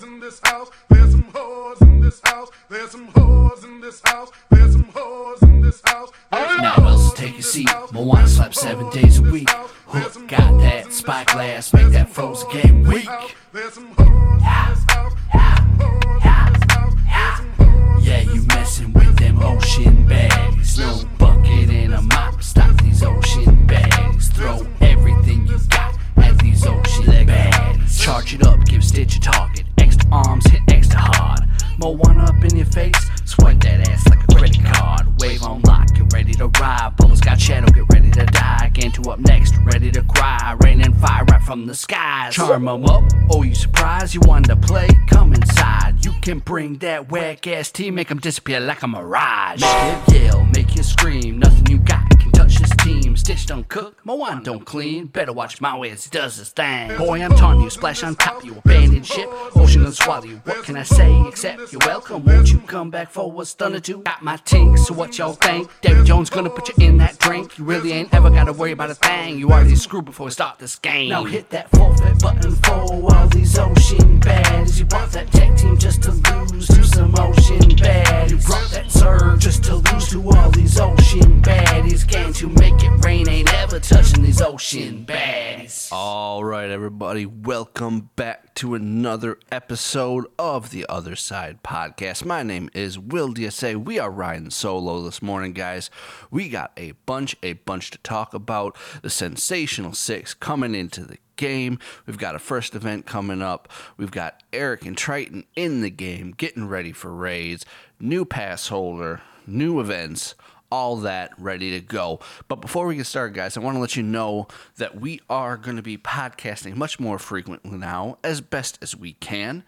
whores in this house. There's some whores in this house. There's some up. Oh, you surprised? You wanted to play? Come inside. You can bring that whack ass tea, make 'em disappear like a mirage. Make you yell, make you scream. Nothing you got this team. Stitch don't cook, Moana don't clean. Better watch my way as he does his thing. Boy, I'm taunting you, splash on top you. Abandoned ship, ocean gonna swallow you. What can I say except you're welcome? Won't you come back for what's done to two? Got my tink, so what y'all think? David Jones gonna put you in that drink. You really ain't ever gotta worry about a thing. You already screwed before we start this game. Now hit that forfeit button for all these ocean baddies. You bought that tech team just to lose to some ocean baddies. You brought that surge just to lose to all these ocean baddies. Can to make it rain ain't ever touching these ocean baddies. All right, everybody, welcome back to another episode of the Other Side Podcast. My name is Will DSA. We are riding solo this morning, guys. We got a bunch, a bunch to talk about. The Sensational Six coming into the game. We've got a first event coming up. We've got Eric and Triton in the game, getting ready for raids, new pass holder, new events all that ready to go. But before we get started, guys, I want to let you know that we are going to be podcasting much more frequently now, as best as we can.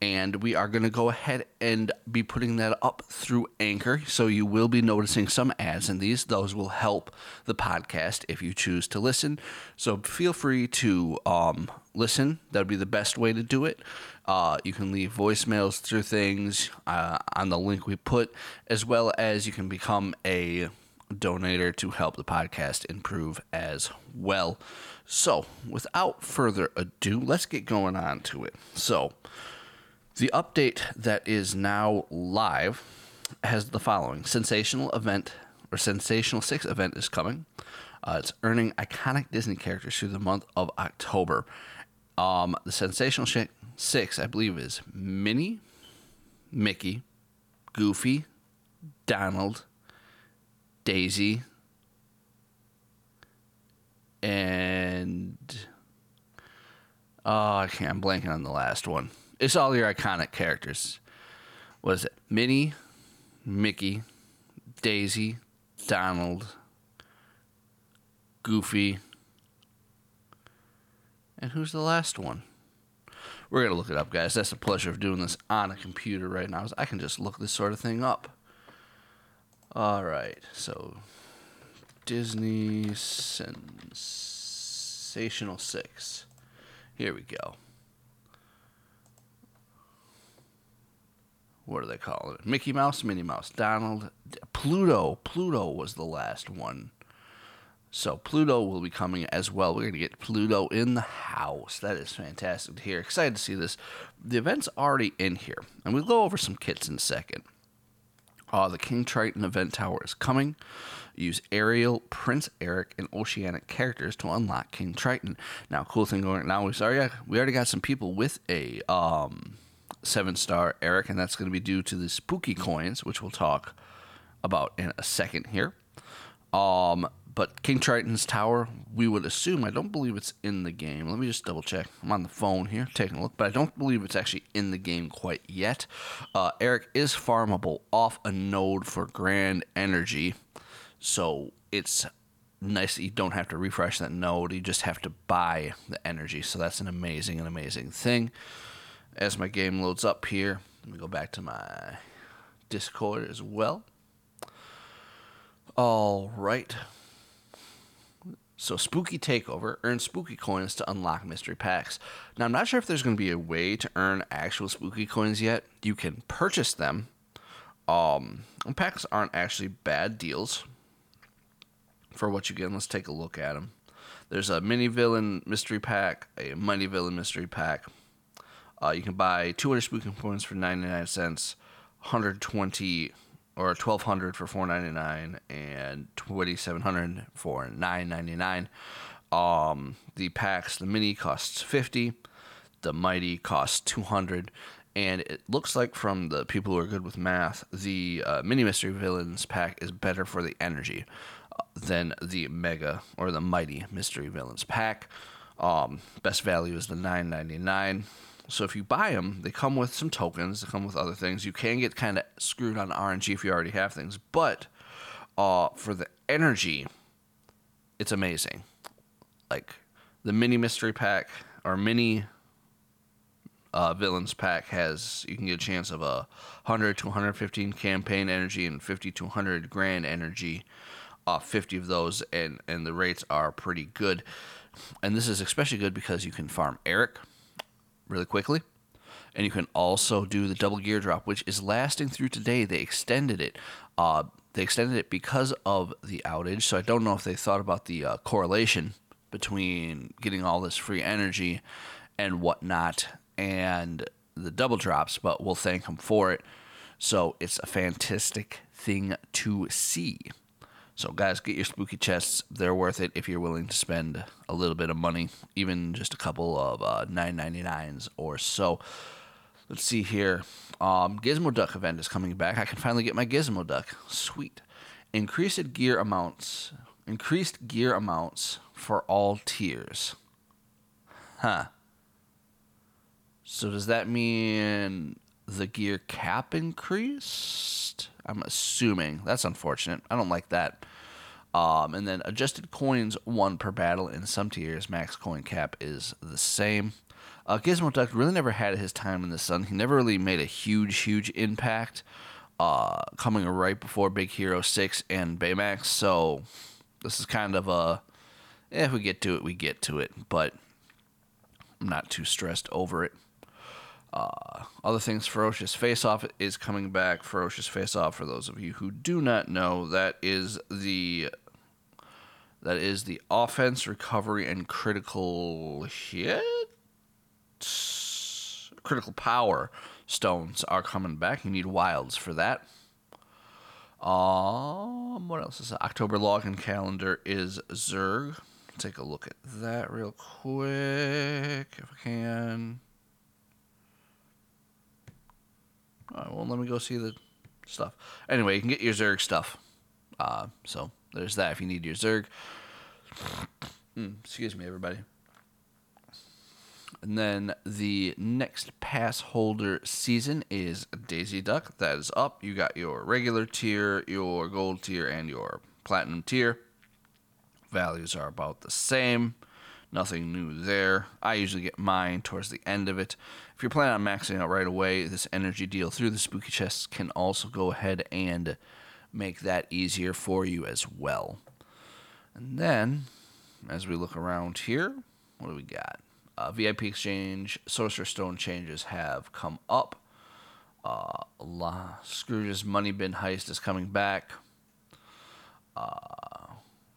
And we are going to go ahead and be putting that up through Anchor. So you will be noticing some ads in these. Those will help the podcast if you choose to listen. So feel free to um, listen. That would be the best way to do it. Uh, you can leave voicemails through things uh, on the link we put, as well as you can become a donator to help the podcast improve as well. So, without further ado, let's get going on to it. So, the update that is now live has the following sensational event or sensational six event is coming. Uh, it's earning iconic Disney characters through the month of October. Um, the sensational Shi- six, I believe, is Minnie, Mickey, Goofy, Donald, Daisy, and oh, I can't. I'm blanking on the last one. It's all your iconic characters. Was it? Minnie, Mickey, Daisy, Donald, Goofy, and who's the last one? We're gonna look it up, guys. That's the pleasure of doing this on a computer right now. I can just look this sort of thing up. All right, so Disney Sensational Six. Here we go. What do they call it? Mickey Mouse, Minnie Mouse, Donald, Pluto. Pluto was the last one. So Pluto will be coming as well. We're going to get Pluto in the house. That is fantastic to hear. Excited to see this. The event's already in here, and we'll go over some kits in a second. Uh, the King Triton event tower is coming. Use Ariel, Prince Eric, and Oceanic characters to unlock King Triton. Now, cool thing going now is already we already got some people with a um, seven star Eric, and that's going to be due to the spooky coins, which we'll talk about in a second here. Um, but King Triton's tower, we would assume. I don't believe it's in the game. Let me just double check. I'm on the phone here taking a look, but I don't believe it's actually in the game quite yet. Uh, Eric is farmable off a node for Grand Energy, so it's nice that you don't have to refresh that node. You just have to buy the energy. So that's an amazing, an amazing thing. As my game loads up here, let me go back to my Discord as well. All right. So Spooky Takeover earns spooky coins to unlock mystery packs. Now I'm not sure if there's going to be a way to earn actual spooky coins yet. You can purchase them. Um, and packs aren't actually bad deals for what you get. Let's take a look at them. There's a mini villain mystery pack, a mighty villain mystery pack, Uh, you can buy 200 spooky points for 99 cents, 120 or 1200 for 4.99 and 2700 for 9.99. Um, the packs, the mini costs 50, the mighty costs 200, and it looks like from the people who are good with math, the uh, mini mystery villains pack is better for the energy uh, than the mega or the mighty mystery villains pack. Um, best value is the 9.99. So if you buy them, they come with some tokens. They come with other things. You can get kind of screwed on RNG if you already have things, but uh, for the energy, it's amazing. Like the mini mystery pack or mini uh, villains pack has you can get a chance of a 100 to 115 campaign energy and 50 to 100 grand energy uh, 50 of those and and the rates are pretty good and this is especially good because you can farm eric really quickly and you can also do the double gear drop which is lasting through today they extended it uh, they extended it because of the outage so i don't know if they thought about the uh, correlation between getting all this free energy and whatnot and the double drops, but we'll thank them for it. So it's a fantastic thing to see. So, guys, get your spooky chests. They're worth it if you're willing to spend a little bit of money, even just a couple of uh, 9.99s or so. Let's see here. Um, Gizmo Duck event is coming back. I can finally get my Gizmo Duck. Sweet. Increased gear amounts. Increased gear amounts for all tiers. Huh. So does that mean the gear cap increased? I'm assuming. That's unfortunate. I don't like that. Um, and then adjusted coins one per battle in some tiers. Max coin cap is the same. Uh, Gizmo Duck really never had his time in the sun. He never really made a huge, huge impact. Uh, coming right before Big Hero Six and Baymax, so this is kind of a eh, if we get to it, we get to it. But I'm not too stressed over it. Uh, other things, Ferocious Face Off is coming back. Ferocious Face Off, for those of you who do not know, that is the that is the offense, recovery, and critical hit. Critical power stones are coming back. You need wilds for that. Um, what else is that? October login calendar is Zurg. Take a look at that real quick if I can. Well, let me go see the stuff. Anyway, you can get your Zurg stuff. Uh, so there's that if you need your Zurg. Mm, excuse me, everybody. And then the next pass holder season is Daisy Duck. That is up. You got your regular tier, your gold tier, and your platinum tier. Values are about the same. Nothing new there. I usually get mine towards the end of it. If you're planning on maxing out right away, this energy deal through the spooky chests can also go ahead and make that easier for you as well. And then, as we look around here, what do we got? Uh, VIP exchange, Sorcerer Stone changes have come up. Uh, La Scrooge's Money Bin heist is coming back. Uh,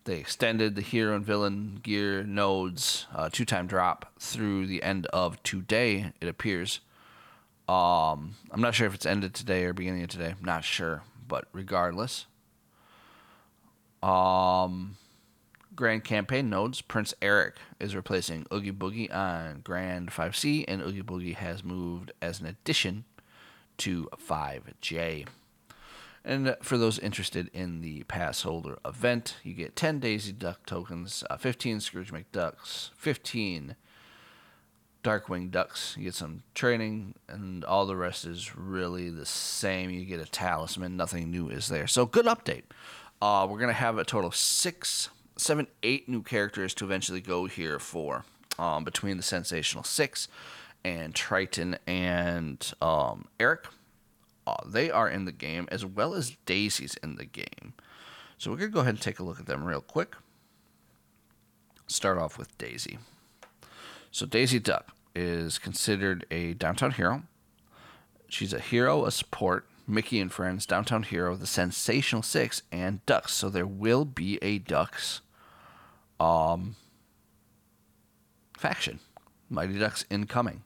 they extended the hero and villain gear nodes uh, two time drop through the end of today, it appears. Um, I'm not sure if it's ended today or beginning of today. I'm not sure, but regardless. Um, Grand Campaign nodes, Prince Eric is replacing Oogie Boogie on Grand 5C, and Oogie Boogie has moved as an addition to 5J. And for those interested in the pass holder event, you get 10 Daisy Duck tokens, uh, 15 Scrooge McDucks, 15 Darkwing Ducks. You get some training, and all the rest is really the same. You get a talisman, nothing new is there. So, good update. Uh, we're going to have a total of six, seven, eight new characters to eventually go here for um, between the Sensational Six and Triton and um, Eric. Uh, they are in the game as well as Daisy's in the game. So we're going to go ahead and take a look at them real quick. Start off with Daisy. So Daisy Duck is considered a downtown hero. She's a hero, a support, Mickey and Friends, Downtown Hero, the Sensational Six, and Ducks. So there will be a Ducks um, faction. Mighty Ducks incoming.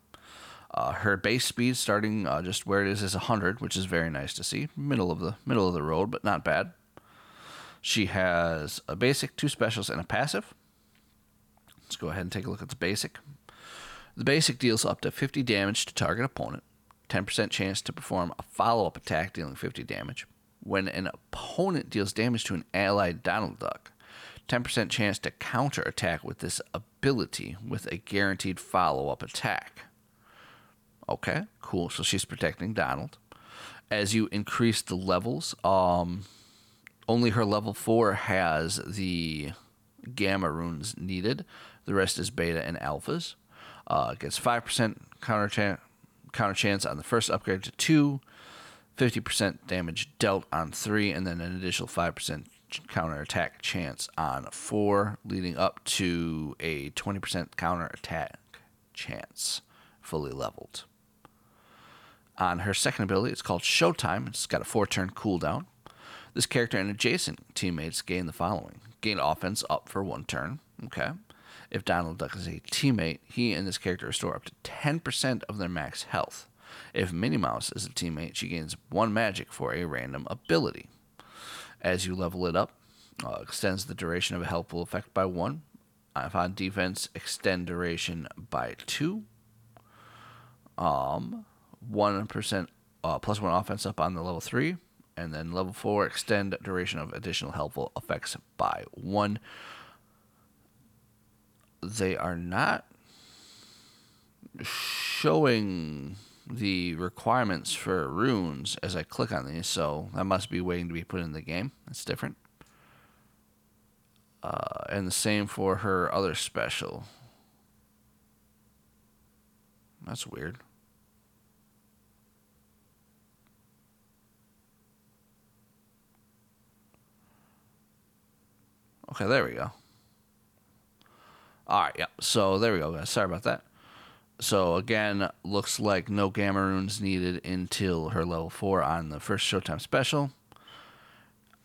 Uh, her base speed starting uh, just where it is is 100, which is very nice to see. Middle of the middle of the road, but not bad. She has a basic, two specials, and a passive. Let's go ahead and take a look at the basic. The basic deals up to 50 damage to target opponent, 10% chance to perform a follow up attack dealing 50 damage. When an opponent deals damage to an allied Donald Duck, 10% chance to counter attack with this ability with a guaranteed follow up attack. Okay, cool. So she's protecting Donald. As you increase the levels, um, only her level 4 has the gamma runes needed. The rest is beta and alphas. Uh, gets 5% counter, chan- counter chance on the first upgrade to 2, 50% damage dealt on 3, and then an additional 5% counter attack chance on 4, leading up to a 20% counter attack chance fully leveled. On her second ability, it's called Showtime. It's got a four turn cooldown. This character and adjacent teammates gain the following gain offense up for one turn. Okay. If Donald Duck is a teammate, he and this character restore up to 10% of their max health. If Minnie Mouse is a teammate, she gains one magic for a random ability. As you level it up, uh, extends the duration of a helpful effect by one. If on defense, extend duration by two. Um, one percent uh, plus one offense up on the level three, and then level four, extend duration of additional helpful effects by one they are not showing the requirements for runes as I click on these, so that must be waiting to be put in the game. That's different. Uh, and the same for her other special. That's weird. Okay, there we go. All right, yeah. So there we go, guys. Sorry about that. So again, looks like no gamma runes needed until her level four on the first Showtime special.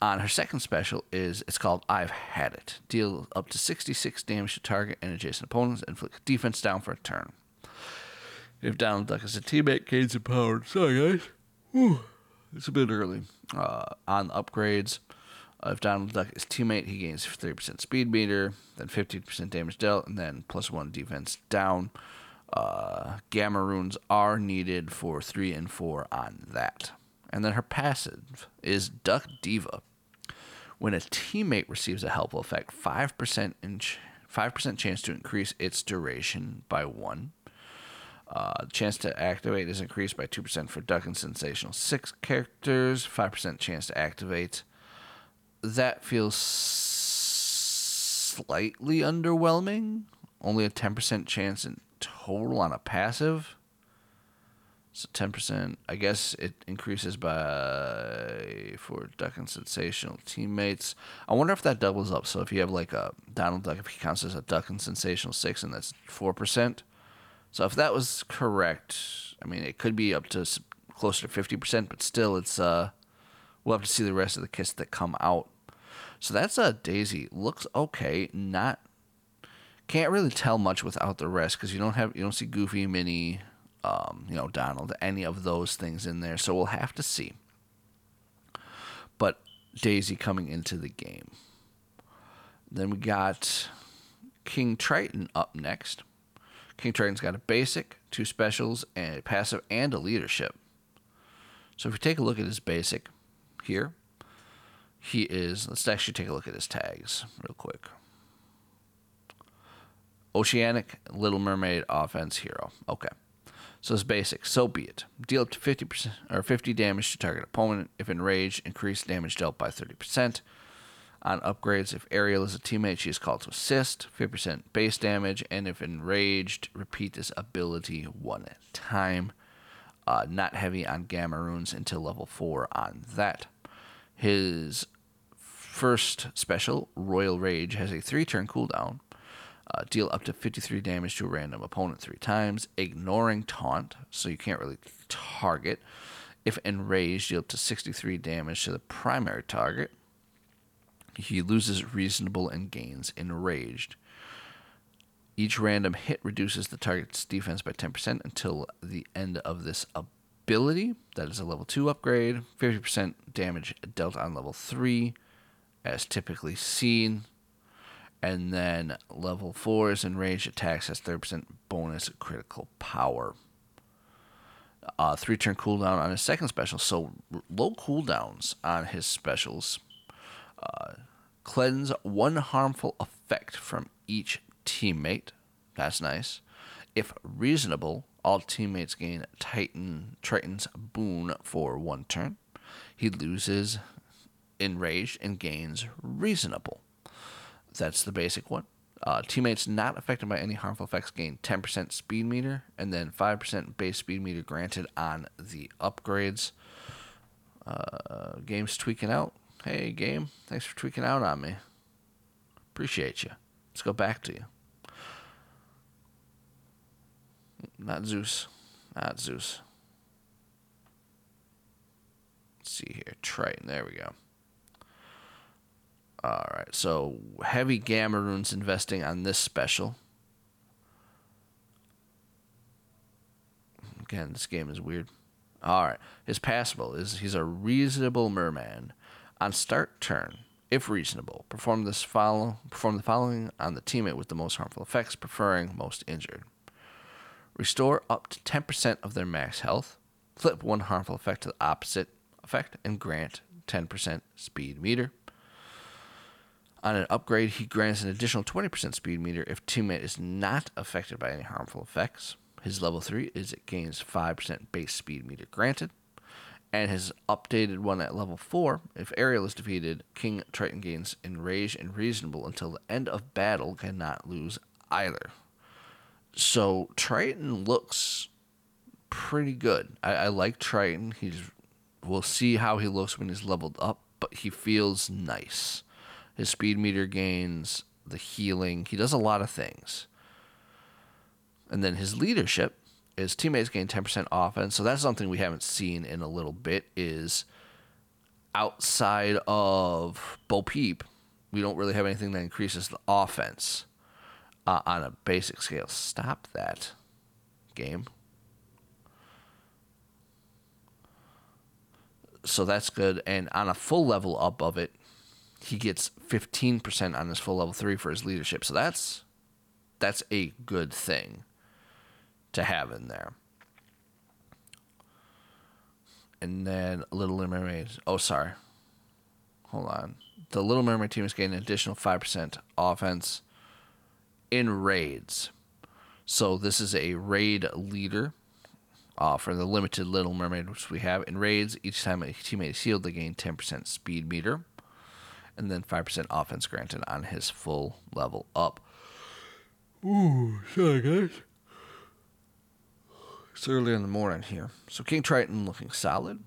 On her second special is it's called I've Had It. Deal up to 66 damage to target and adjacent opponents, inflict defense down for a turn. If Donald Duck is a teammate, gains a power. Sorry, guys. Whew. It's a bit early. Uh, on upgrades, if Donald Duck is teammate, he gains 30% speed meter, then 50% damage dealt, and then plus one defense down. Uh, gamma runes are needed for 3 and 4 on that. And then her passive is Duck Diva. When a teammate receives a helpful effect, 5% in 5% chance to increase its duration by 1. Uh, chance to activate is increased by 2% for Duck and Sensational 6 characters, 5% chance to activate that feels slightly underwhelming. Only a 10% chance in total on a passive. So 10%, I guess it increases by for Duck and Sensational teammates. I wonder if that doubles up. So if you have like a Donald Duck, if he counts as a Duck and Sensational 6, and that's 4%. So if that was correct, I mean, it could be up to closer to 50%, but still, it's, uh, we'll have to see the rest of the kits that come out so that's a Daisy. Looks okay. Not can't really tell much without the rest because you don't have you don't see Goofy, Minnie, um, you know Donald, any of those things in there. So we'll have to see. But Daisy coming into the game. Then we got King Triton up next. King Triton's got a basic, two specials, and a passive, and a leadership. So if we take a look at his basic here, he is. Let's actually take a look at his tags real quick. Oceanic Little Mermaid offense hero. Okay. So it's basic. So be it. Deal up to 50% or 50 damage to target opponent. If enraged, increase damage dealt by 30%. On upgrades, if Ariel is a teammate, she is called to assist, 50% base damage, and if enraged, repeat this ability one time. Uh, not heavy on gamma runes until level 4 on that. His first special, Royal Rage, has a three turn cooldown. Uh, deal up to 53 damage to a random opponent three times, ignoring taunt, so you can't really target. If enraged, deal up to 63 damage to the primary target. He loses reasonable and gains enraged. Each random hit reduces the target's defense by 10% until the end of this ability. That is a level 2 upgrade. 50% damage dealt on level 3, as typically seen. And then level 4 is enraged attacks has 30% bonus critical power. Uh, three turn cooldown on his second special, so low cooldowns on his specials. Uh, cleanse one harmful effect from each teammate. That's nice. If reasonable, all teammates gain Titan Triton's boon for one turn. He loses enraged and gains reasonable. That's the basic one. Uh, teammates not affected by any harmful effects gain 10% speed meter and then 5% base speed meter granted on the upgrades. Uh, game's tweaking out. Hey, game, thanks for tweaking out on me. Appreciate you. Let's go back to you. Not Zeus. Not Zeus. Let's see here. Triton. There we go. All right. So heavy gamma runes investing on this special. Again, this game is weird. All right. His passable is he's a reasonable merman. On start turn, if reasonable, perform this follow perform the following on the teammate with the most harmful effects, preferring most injured. Restore up to 10% of their max health. Flip one harmful effect to the opposite effect and grant 10% speed meter. On an upgrade, he grants an additional 20% speed meter if teammate is not affected by any harmful effects. His level 3 is it gains 5% base speed meter granted. And his updated one at level 4, if Ariel is defeated, King Triton gains enraged and reasonable until the end of battle, cannot lose either. So Triton looks pretty good. I, I like Triton. He's we'll see how he looks when he's leveled up, but he feels nice. His speed meter gains, the healing. He does a lot of things. And then his leadership, his teammates gain 10% offense. So that's something we haven't seen in a little bit is outside of Bo Peep, we don't really have anything that increases the offense uh, on a basic scale. Stop that game. So that's good. And on a full level up of it, he gets 15% on his full level 3 for his leadership. So that's that's a good thing to have in there. And then Little Mermaid. Oh, sorry. Hold on. The Little Mermaid team is getting an additional 5% offense in raids. So this is a raid leader uh, for the limited Little Mermaid, which we have in raids. Each time a teammate is healed, they gain 10% speed meter, and then 5% offense granted on his full level up. Ooh, sorry guys. It's early in the morning here. So King Triton looking solid.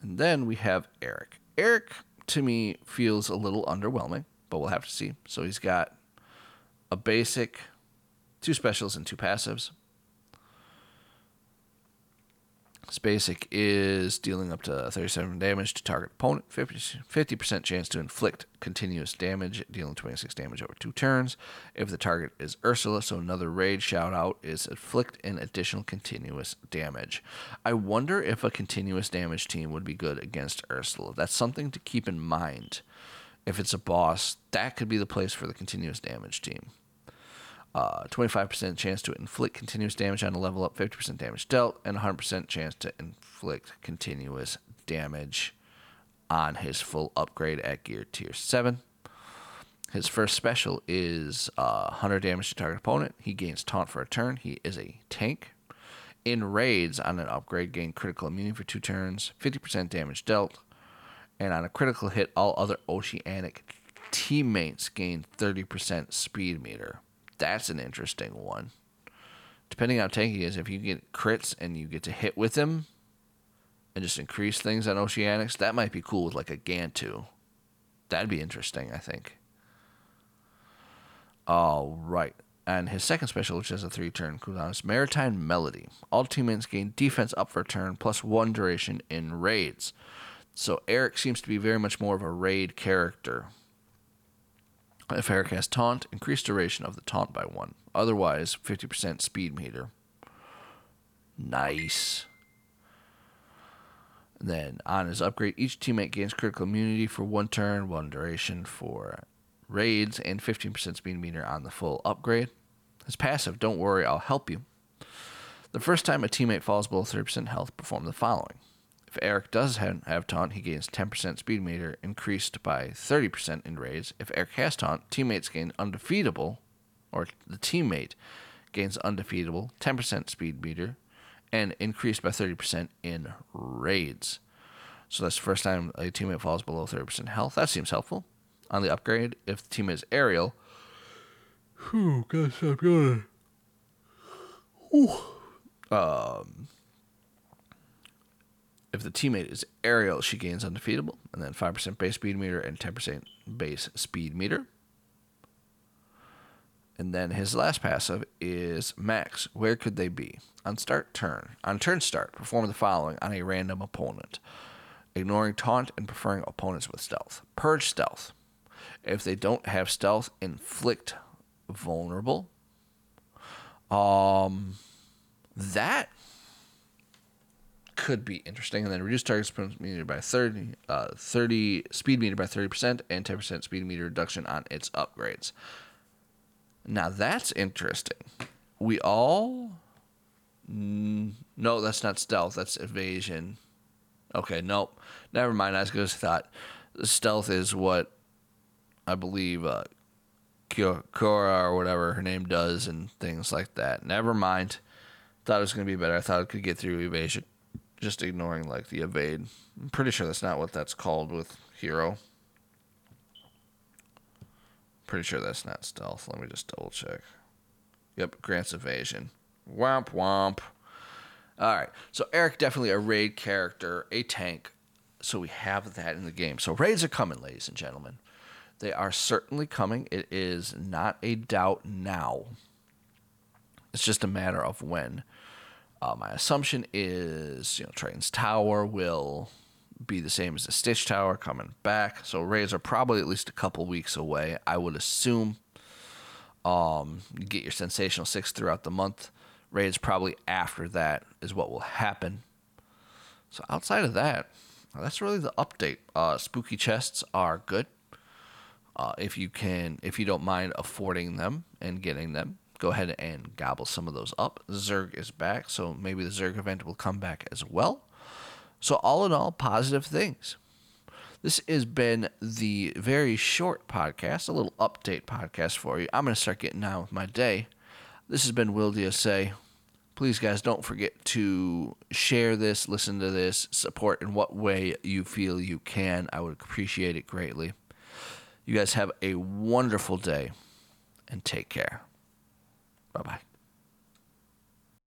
And then we have Eric. Eric, to me, feels a little underwhelming, but we'll have to see. So he's got a basic, two specials, and two passives. His basic is dealing up to 37 damage to target opponent, 50, percent chance to inflict continuous damage, dealing 26 damage over two turns. If the target is Ursula, so another raid shout out is inflict an additional continuous damage. I wonder if a continuous damage team would be good against Ursula. That's something to keep in mind. If it's a boss, that could be the place for the continuous damage team uh, 25% chance to inflict continuous damage on a level up, 50% damage dealt, and 100% chance to inflict continuous damage on his full upgrade at gear tier 7. His first special is uh, 100 damage to target opponent. He gains taunt for a turn. He is a tank. In raids on an upgrade, gain critical immunity for two turns, 50% damage dealt, and on a critical hit, all other oceanic teammates gain 30% speed meter that's an interesting one. Depending on how tanky he is, if you get crits and you get to hit with him and just increase things on Oceanics, that might be cool with like a Gantu. That'd be interesting, I think. All right. And his second special, which has a three turn cooldown, is Maritime Melody. All teammates gain defense up for a turn plus one duration in raids. So Eric seems to be very much more of a raid character If Eric has taunt, increase duration of the taunt by one. Otherwise, 50% speed meter. Nice. Then on his upgrade, each teammate gains critical immunity for one turn, one duration for raids, and 15% speed meter on the full upgrade. His passive, don't worry, I'll help you. The first time a teammate falls below 30% health, perform the following. If Eric does have, taunt, he gains 10% speed meter, increased by 30% in raids. If Eric has taunt, teammates gain undefeatable, or the teammate gains undefeatable, 10% speed meter, and increased by 30% in raids. So that's the first time a teammate falls below 30% health. That seems helpful. On the upgrade, if the teammate is Ariel, whew, gotta stop going. Um, if the teammate is Ariel, she gains undefeatable, and then 5% base speed meter and 10% base speed meter. And then his last passive is max. Where could they be? On start turn. On turn start, perform the following on a random opponent, ignoring taunt and preferring opponents with stealth. Purge stealth. If they don't have stealth, inflict vulnerable. Um, that could be interesting. And then reduce target speed meter by 30, uh, 30 speed meter by 30% and 10% speed meter reduction on its upgrades. Now that's interesting. We all. No, that's not stealth. That's evasion. Okay, nope. Never mind. I just thought stealth is what I believe uh, Cora or whatever her name does and things like that. Never mind. Thought it was going to be better. I thought it could get through evasion. Just ignoring like the evade. I'm pretty sure that's not what that's called with hero. Pretty sure that's not stealth. Let me just double check. Yep, grants evasion. Womp womp. All right. So Eric definitely a raid character, a tank. So we have that in the game. So raids are coming, ladies and gentlemen. They are certainly coming. It is not a doubt now. It's just a matter of when. Uh, my assumption is, you know, Triton's Tower will be the same as the Stitch Tower coming back. So raids are probably at least a couple weeks away. I would assume. Um, you get your sensational six throughout the month. Raids probably after that is what will happen. So outside of that, that's really the update. Uh, spooky chests are good. Uh, if you can, if you don't mind affording them and getting them, go ahead and gobble some of those up. Zurg is back, so maybe the Zurg event will come back as well. So, all in all, positive things. This has been the very short podcast, a little update podcast for you. I'm going to start getting on with my day. This has been Will DSA. Please, guys, don't forget to share this, listen to this, support in what way you feel you can. I would appreciate it greatly. You guys have a wonderful day and take care. Bye bye.